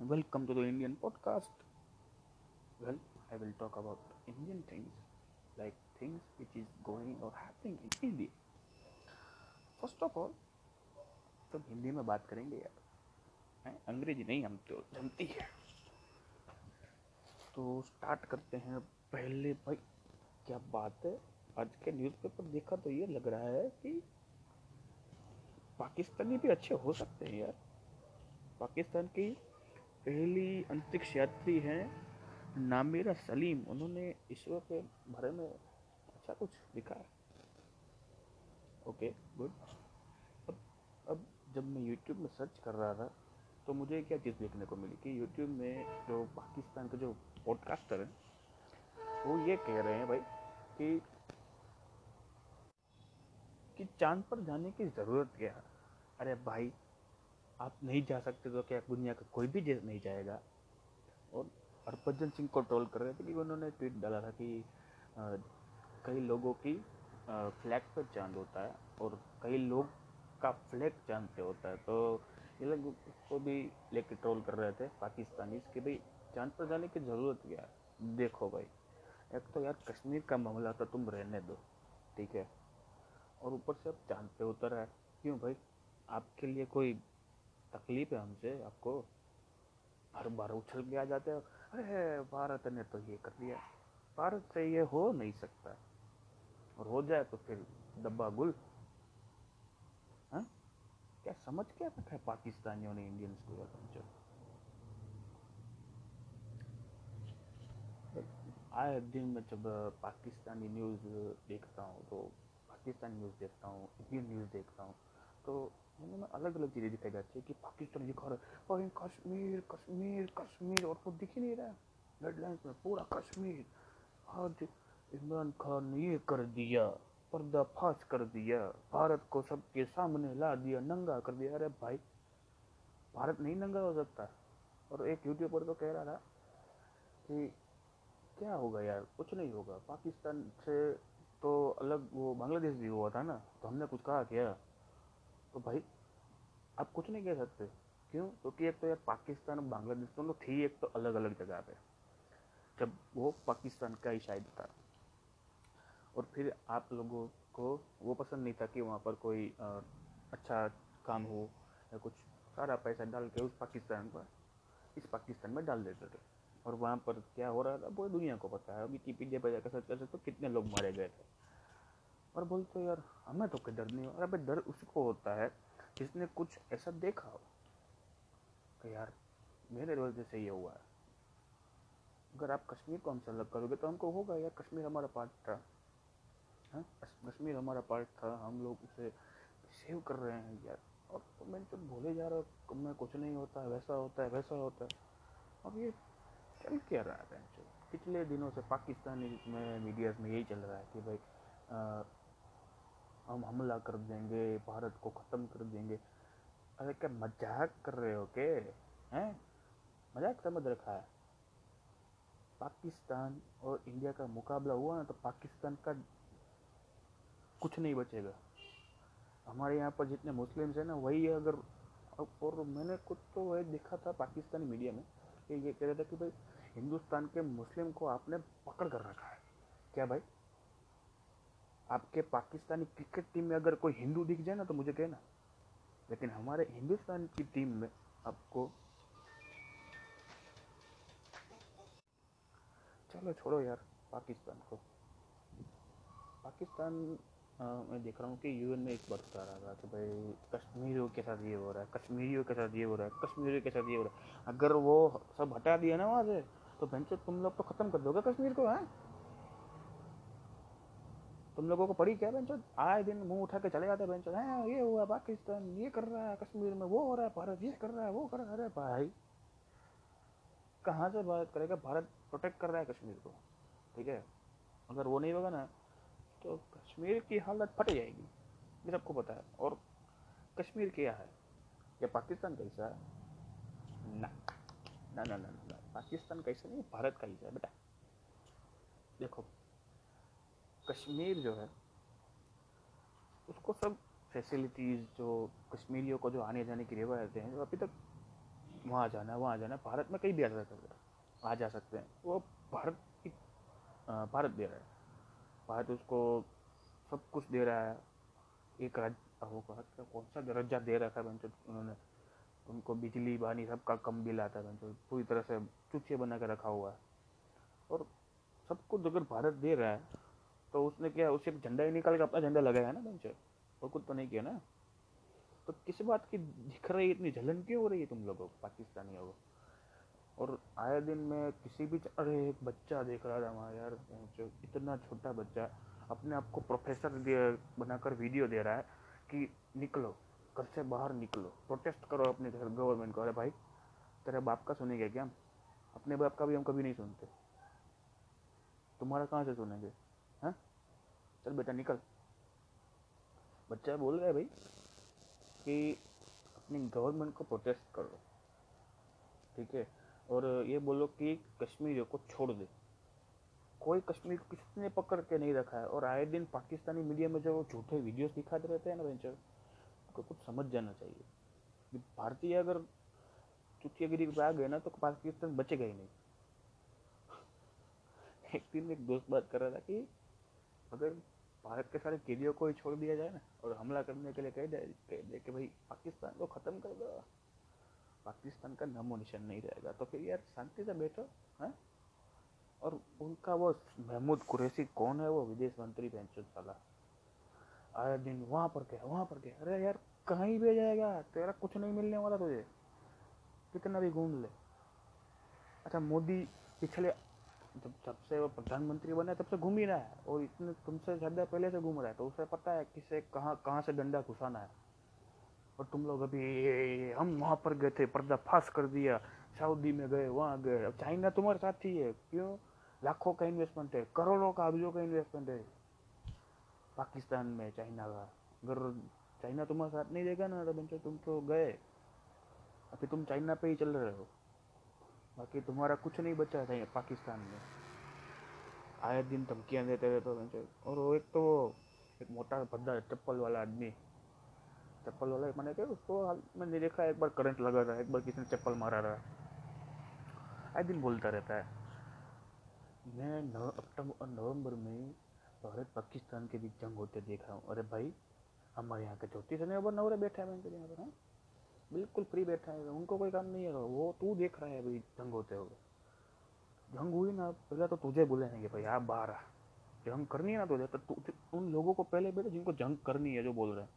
Welcome to the Indian podcast well I will talk about Indian things like things which is going और happening in Hindi first of all तुम हिंदी में बात करेंगे यार। है? अंग्रेज़ी नहीं हम तो जानती है। तो स्टार्ट करते हैं पहले भाई, क्या बात है? आज के न्यूज़ पेपर देखा तो ये लग रहा है कि पाकिस्तानी भी अच्छे हो सकते हैं यार। पाकिस्तान की पहली अंतरिक्ष यात्री हैं नामिरा सलीम। उन्होंने ईश्वर के बारे में अच्छा कुछ लिखा है। ओके गुड अब अब जब मैं यूट्यूब में सर्च कर रहा था तो मुझे क्या चीज़ देखने को मिली कि यूट्यूब में जो पाकिस्तान के जो पॉडकास्टर हैं, वो ये कह रहे हैं भाई कि कि चाँद पर जाने की ज़रूरत क्या अरे भाई आप नहीं जा सकते तो क्या दुनिया का कोई भी देश नहीं जाएगा? और हरभजन सिंह को ट्रोल कर रहे थे कि उन्होंने ट्वीट डाला था कि कई लोगों की फ्लैग पर चाँद होता है और कई लोग का फ्लैग चाँद पे होता है। तो ये लोग उसको भी लेके ट्रोल कर रहे थे पाकिस्तानी कि भाई, चाँद पर जाने की ज़रूरत क्या है? देखो भाई, एक तो यार कश्मीर का मामला तो तुम रहने दो, ठीक है? और ऊपर से अब चाँद पे उतर है क्यों भाई? आपके लिए कोई तकलीफ़ है हमसे, आपको। हर बार उछल के आ जाते हो। अरे, भारत ने तो ये कर दिया। भारत से ये हो नहीं सकता। और हो जाए तो फिर डब्बा गुल। हाँ? क्या समझ क्या रखा है पाकिस्तानियों ने इंडियन को यार आए दिन में जब पाकिस्तानी न्यूज़ देखता हूँ तो पाकिस्तानी न्यूज़ देखता हूँ इंडियन न्यूज़ देखता हूँ तो उनमें अलग अलग चीज़ें दिखाई जाती है कि पाकिस्तान रहा है और कश्मीर कश्मीर कश्मीर, और तो दिख ही नहीं रहा। है हेडलाइंस में पूरा कश्मीर। आज इमरान खान ने ये कर दिया, पर्दाफाश कर दिया, भारत को सबके सामने ला दिया, नंगा कर दिया। अरे भाई, भारत नहीं नंगा हो सकता। और एक यूट्यूबर तो कह रहा था कि क्या होगा यार, कुछ नहीं होगा। पाकिस्तान से तो अलग वो बांग्लादेश भी हुआ था ना तो हमने कुछ कहा क्या? तो भाई, आप कुछ नहीं कह सकते। क्यों? क्योंकि एक तो यार पाकिस्तान और बांग्लादेश दोनों थी एक तो अलग अलग जगह पे। जब वो पाकिस्तान का ही शायद था। और फिर आप लोगों को वो पसंद नहीं था कि वहाँ पर कोई अच्छा काम हो या कुछ। सारा पैसा डाल के उस पाकिस्तान पर, इस पाकिस्तान में डाल देते थे। और वहाँ पर क्या हो रहा था? वो दुनिया को पता है। विकीपीडिया पर जाकर कर सकते हो कितने लोग मारे गए थे। और बोलते हो, यार, हमें तो कोई डर नहीं हो। भाई, डर उसको होता है जिसने कुछ ऐसा देखा हो। कि यार, मेरे वजह से ये हुआ है। अगर आप कश्मीर को हमसे अलग करोगे तो हमको होगा, यार, कश्मीर हमारा पार्ट था। हाँ कश्मीर हमारा पार्ट था। हम लोग उसे सेव कर रहे हैं, यार। और तो मैं तो भूले जा रहा हूँ मैं कुछ नहीं होता है वैसा होता है, वैसा होता है। अब ये चल क्या रहा है पिछले दिनों से पाकिस्तानी में, मीडियाज में यही चल रहा है कि भाई हम हमला कर देंगे, भारत को ख़त्म कर देंगे। अरे क्या मज़ाक कर रहे हो के? हैं? मज़ाक समझ रखा है। पाकिस्तान और इंडिया का मुकाबला हुआ ना तो पाकिस्तान का कुछ नहीं बचेगा। हमारे यहाँ पर जितने मुस्लिम्स हैं ना, वही अगर, और मैंने कुछ तो वह देखा था पाकिस्तानी मीडिया में कि ये कह रहा था कि भाई हिंदुस्तान के मुस्लिम को आपने पकड़ कर रखा है। क्या भाई? आपके पाकिस्तानी क्रिकेट टीम में अगर कोई हिंदू दिख जाए ना तो मुझे कहना। लेकिन हमारे हिंदुस्तान की टीम में आपको चलो छोड़ो यार पाकिस्तान को। पाकिस्तान अ, मैं देख रहा हूँ कि यूएन में एक बार बता रहा था कि भाई कश्मीरियों के साथ ये हो रहा है कश्मीरियों के साथ ये हो रहा है कश्मीरियों के साथ ये हो रहा है। अगर वो सब हटा दिया ना वहाँ से तो भैंसो तुम लोग तो ख़त्म कर दोगे कश्मीर को हैं? तुम लोगों को पड़ी क्या बेंचो आए दिन मुँह उठा के चले जाते बेंचो हैं, ये हुआ पाकिस्तान, ये कर रहा है, कश्मीर में वो हो रहा है, भारत ये कर रहा है, वो कर रहा है। भाई, कहाँ से भारत करेगा? भारत प्रोटेक्ट कर रहा है कश्मीर को, ठीक है? अगर वो नहीं होगा ना तो कश्मीर की हालत फट जाएगी, ये सबको पता है। और कश्मीर क्या है? या पाकिस्तान कैसा है? ना ना ना ना ना ना। पाकिस्तान कैसा नहीं, भारत का हिस्सा है, बेटा। देखो कश्मीर जो है, उसको सब फैसिलिटीज़ जो कश्मीरियों को जो आने जाने की रिवायतें हैं जो अभी तक वहाँ जाना वहाँ जाना, भारत में कहीं भी आ सकते हैं, आ जा सकते हैं। वो भारत की भारत दे रहा है। भारत उसको सब कुछ दे रहा है। एक वो कौन सा दर्जा दे रखा है उन्होंने। उनको बिजली, पानी सबका कम बिल आता है पूरी तरह से चुचे बना के रखा हुआ है। और सब कुछ अगर भारत दे रहा है तो उसने क्या उसे झंडा ही निकाल के अपना झंडा लगाया ना बेंचर और कुछ तो नहीं किया ना। तो किस बात की दिख रही है, इतनी जलन क्यों हो रही है तुम लोगों को, पाकिस्तानियों को? और आए दिन में किसी भी अरे, एक बच्चा देख रहा था वहाँ यार, जो इतना छोटा बच्चा अपने आप को प्रोफेसर बनाकर वीडियो दे रहा है कि निकलो, घर से बाहर निकलो प्रोटेस्ट करो अपने घर गवर्नमेंट को। अरे भाई, तेरे बाप का सुनेंगे क्या अपने बाप का भी हम कभी नहीं सुनते। तुम्हारा कहाँ से सुनेंगे? हाँ? चल बेटा, निकल। बच्चा बोल रहा है भाई कि अपनी गवर्नमेंट को प्रोटेस्ट करो, ठीक है? और ये बोलो कि कश्मीरियों को छोड़ दे। कोई कश्मीर को किसने पकड़ के नहीं रखा है? और आए दिन पाकिस्तानी मीडिया में जो झूठे वीडियोस दिखाते रहते हैं ना वेंचर उनको कुछ समझ जाना चाहिए। भारतीय अगर चुटियागिरी पे आ गए ना तो पाकिस्तान बचेगा ही नहीं। एक दिन एक दोस्त बात कर रहा था कि अगर भारत के सारे कैदियों को ही छोड़ दिया जाए ना, और हमला करने के लिए कह दे कह दे कि भाई पाकिस्तान को ख़त्म कर दो। पाकिस्तान का नामो निशान नहीं रहेगा। तो फिर यार शांति से बैठो, हैं? और उनका वो महमूद कुरैसी कौन है? वो विदेश मंत्री पेंशन साला आए दिन वहाँ पर गया, वहाँ पर क्या अरे यार कहीं भी जाएगा, तेरा कुछ नहीं मिलने वाला तुझे। कितना भी घूम ले। अच्छा मोदी पिछले जब जब से वो प्रधानमंत्री बना, तब से घूम ही रहा है। और इतने, तुमसे ज़्यादा पहले से घूम रहा है तो उसे पता है किसे, कहाँ कहाँ से डंडा घुसाना है। और तुम लोग अभी, हम वहाँ पर गए थे, पर्दाफाश कर दिया। सऊदी में गए, वहाँ गए। अब चाइना तुम्हारे साथ ही है। क्यों? लाखों का इन्वेस्टमेंट है, करोड़ों का अभियोग का इन्वेस्टमेंट है। पाकिस्तान में चाइना का। अगर चाइना तुम्हारे साथ नहीं देगा ना तो तुम तो गए। अभी तुम चाइना पे ही चल रहे हो। बाकी तुम्हारा कुछ नहीं बचा था पाकिस्तान में। आए दिन धमकियाँ देते रहते तो और वो एक तो एक मोटा भद्दा चप्पल वाला आदमी। चप्पल वाला मैंने क्या उसको मैंने देखा, एक बार करंट लगा है एक बार किसी ने चप्पल मारा रहा आए दिन बोलता रहता है, मैं नव अक्टूबर नवंबर में भारत पाकिस्तान के बीच जंग होते देख हूँ। अरे भाई, हमारे यहाँ के चौतीस नवंबर बैठे हैं यहाँ पर? बिल्कुल फ्री बैठा है, उनको कोई काम नहीं है। वो तू देख रहा है अभी जंग होते हुए। जंग हुई ना, पहले तो तुझे बुलाएँगे भाई आप बाहर आ। जंग करनी है ना तुझे तो उन लोगों को पहले भेजो जिनको जंग करनी है, जो बोल रहे हैं।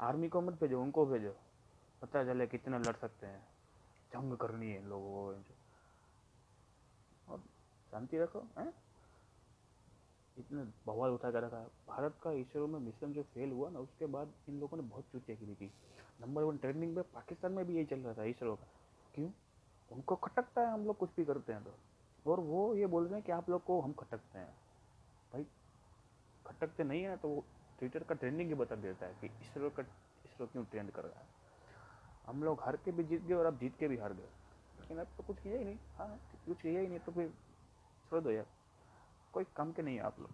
आर्मी को मत भेजो, उनको भेजो। पता चले कितने लड़ सकते हैं। जंग करनी है लोगों को शांति रखो, हैं? इतने बवाल उठा कर रखा। भारत का इसरो में मिशन जो फेल हुआ ना, उसके बाद इन लोगों ने बहुत चूतियागिरी की नंबर वन ट्रेंडिंग में पाकिस्तान में भी यही चल रहा था इसरो का। क्यों? उनको खटकता है, हम लोग कुछ भी करते हैं तो। और वो ये बोल रहे हैं कि आप लोग को हम खटकते हैं। भाई, खटकते नहीं है तो वो ट्विटर का ट्रेंडिंग ही बता देता है कि इसरो का इसरो क्यों ट्रेंड कर रहा है। हम लोग हार के भी जीत गए और आप जीत के भी हार गए। लेकिन अब तो कुछ किया ही नहीं। हाँ कुछ किया ही नहीं तो फिर छोड़ दो यार। कोई काम के नहीं है आप लोग।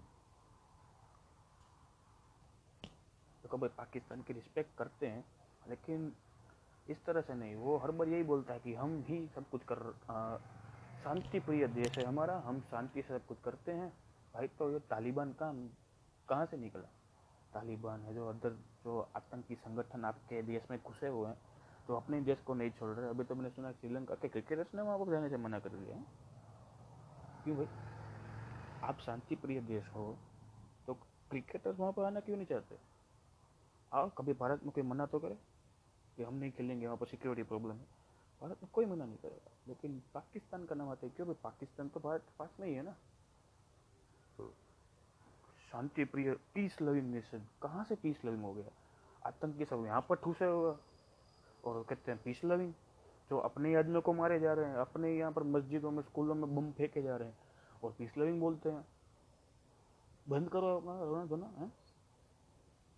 तो भाई, पाकिस्तान की रिस्पेक्ट करते हैं, लेकिन इस तरह से नहीं। वो हर बार यही बोलता है कि हम ही सब कुछ कर शांति प्रिय देश है हमारा, हम शांति से सब कुछ करते हैं। भाई तो ये तालिबान का, कहाँ से निकला? तालिबान है जो अदर, जो आतंकी संगठन आपके देश में घुसे हुए हैं तो अपने देश को नहीं छोड़ रहे। अभी तो मैंने सुना श्रीलंका के क्रिकेटर्स ने वहाँ पर जाने से मना कर दिया क्यों भाई? आप शांति प्रिय देश हो तो क्रिकेटर्स वहाँ पर आना क्यों नहीं चाहते? आओ कभी भारत में कोई मना तो करे कि हम नहीं खेलेंगे, वहाँ पर सिक्योरिटी प्रॉब्लम है। भारत में कोई मना नहीं करेगा। लेकिन पाकिस्तान का नाम आता है क्यों भाई पाकिस्तान तो भारत के पास में ही है ना। शांति प्रिय पीस लविंग नेशन कहाँ से पीस लविंग हो गया? आतंकी सब यहाँ पर ठूसे हुआ और कहते हैं पीस लविंग जो अपने आदमियों को मारे जा रहे हैं, अपने यहाँ पर मस्जिदों में, स्कूलों में बम फेंके जा रहे हैं। और पीस लविंग बोलते हैं, बंद करो अपना रोना धोना, है?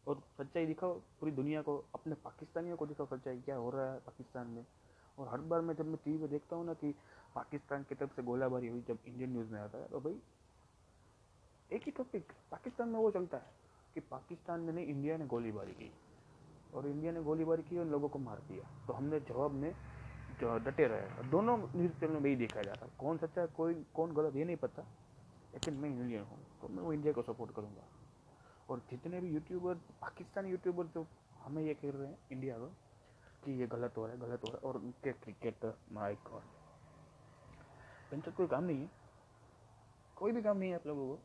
और सच्चाई दिखाओ, पूरी दुनिया को, अपने पाकिस्तानियों को दिखाओ सच्चाई, क्या हो रहा है पाकिस्तान में। और हर बार मैं जब मैं टीवी पे देखता हूँ ना कि पाकिस्तान की तरफ़ से गोलाबारी हुई, जब इंडियन न्यूज़ में आता है तो भाई, एक ही टॉपिक पाकिस्तान में वो चलता है कि पाकिस्तान में नहीं, इंडिया ने गोलीबारी की। और इंडिया ने गोलीबारी की और लोगों को मार दिया। तो हमने जवाब में डटे रहे दोनों न्यूज़ चैनल में ही देखा जा रहा कौन सच्चा है, कोई, कौन गलत, ये नहीं पता। लेकिन मैं इंडियन हूँ तो मैं वो इंडिया को सपोर्ट करूँगा। और जितने भी यूट्यूबर पाकिस्तानी यूट्यूबर जो हमें ये कह रहे हैं, इंडिया को, कि ये गलत हो रहा है, गलत हो रहा है, और उनके क्रिकेट माई गॉड पेंचर कोई काम नहीं है। कोई भी काम नहीं है आप लोगों को।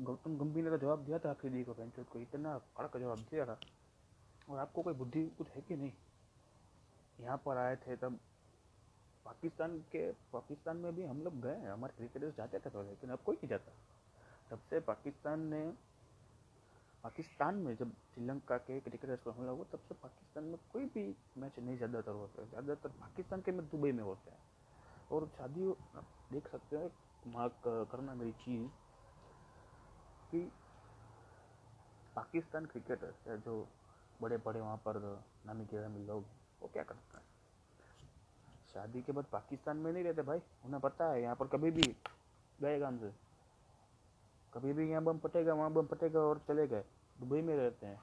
गौतम गंभीर ने तो जवाब दिया था आखिरी को पेंचर को इतना कड़क जवाब दिया था। और आपको कोई बुद्धि कुछ है कि नहीं? यहाँ पर आए थे तब पाकिस्तान के, पाकिस्तान में भी हम लोग गए, हमारे क्रिकेटर्स जाते थे तो लेकिन अब कोई नहीं जाता। तब से पाकिस्तान ने, पाकिस्तान में जब श्रीलंका के क्रिकेटर्स को हमला हुआ, तब से पाकिस्तान में कोई भी मैच नहीं ज़्यादातर होता है। ज़्यादातर पाकिस्तान के में दुबई में होते हैं। और शादी आप देख सकते हैं मार्क करना मेरी चीज़, कि पाकिस्तान क्रिकेटर्स है जो बड़े बड़े वहाँ पर नामी गिरामी लोग वो क्या करते है? शादी के बाद पाकिस्तान में नहीं रहते भाई, उन्हें पता है, यहाँ पर कभी भी गए काम से कभी भी यहाँ बम फटेगा, वहाँ बम फटेगा और चले गए, दुबई में रहते हैं।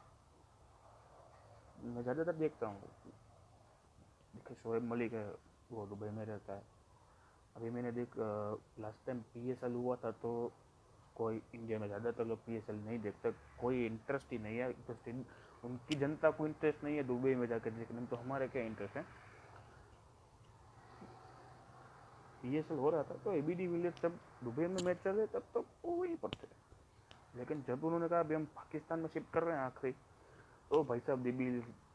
मैं ज़्यादातर देखता हूँ। देखिए, शोएब मलिक है, वो दुबई में रहता है। अभी मैंने देख last time P S L हुआ था तो कोई इंडिया में ज़्यादातर लोग पी एस एल नहीं देखते, कोई इंटरेस्ट ही नहीं है। इंटरेस्ट उनकी जनता को इंटरेस्ट नहीं है दुबई में जाकर देखने में तो हमारे क्या इंटरेस्ट है? पी हो रहा था तो ए बी डी विलियर्स जब दुबई में मैच चल रहे, तब तो वो वहीं पर थे। लेकिन जब उन्होंने कहा, अभी हम पाकिस्तान में शिफ्ट कर रहे हैं आखिरी तो भाई साहब ए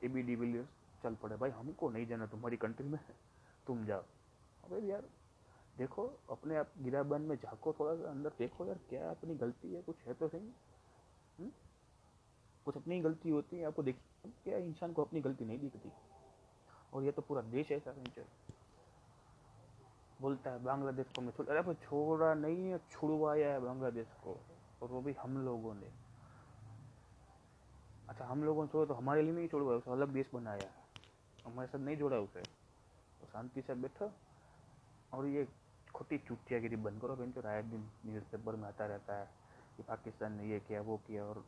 बी डी विलियर्स चल पड़े। भाई, हमको नहीं जाना, तुम्हारी कंट्री में तुम जाओ। अबे यार, देखो, अपने आप गिराबंद में झाको थोड़ा सा, अंदर देखो यार, क्या अपनी गलती है, कुछ है तो सही। हुँ? कुछ अपनी गलती होती है, आपको देख क्या इंसान को अपनी गलती नहीं दिखती। और ये तो पूरा देश ऐसा नहीं बोलता है, बांग्लादेश को मैं छोड़ अरे छोड़ा नहीं है, छुड़वाया है बांग्लादेश को। और वो भी हम लोगों ने। अच्छा हम लोगों ने छोड़ा तो हमारे लिए नहीं छोड़वाया, उसे अलग देश बनाया हमारे साथ नहीं जोड़ा उसे। तो शांति से बैठो। और ये खोटी चुटियागिरी बंद करो बहन आए दिन, न्यूज़पेपर में आता रहता है कि पाकिस्तान ने ये किया, वो किया, और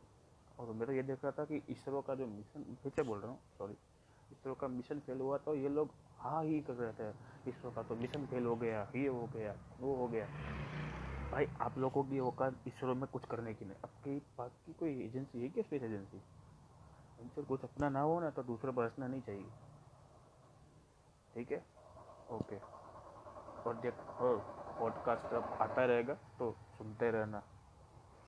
और मैं तो ये देख रहा था कि इसरो का जो मिशन पीछे बोल रहा हूँ सॉरी इसरो का मिशन फेल हुआ तो ये लोग हाँ ही कर रहे थे। इसरो का तो मिशन फेल हो गया, ये हो गया, वो हो गया। भाई, आप लोगों की औकात इसरो में कुछ करने की नहीं। आपकी बाकी कोई एजेंसी है क्या स्पेस एजेंसी इनसे कुछ अपना ना हो ना तो दूसरे पर हंसना नहीं चाहिए। ठीक है? ओके और देख, और पॉडकास्ट अब आता रहेगा तो सुनते रहना।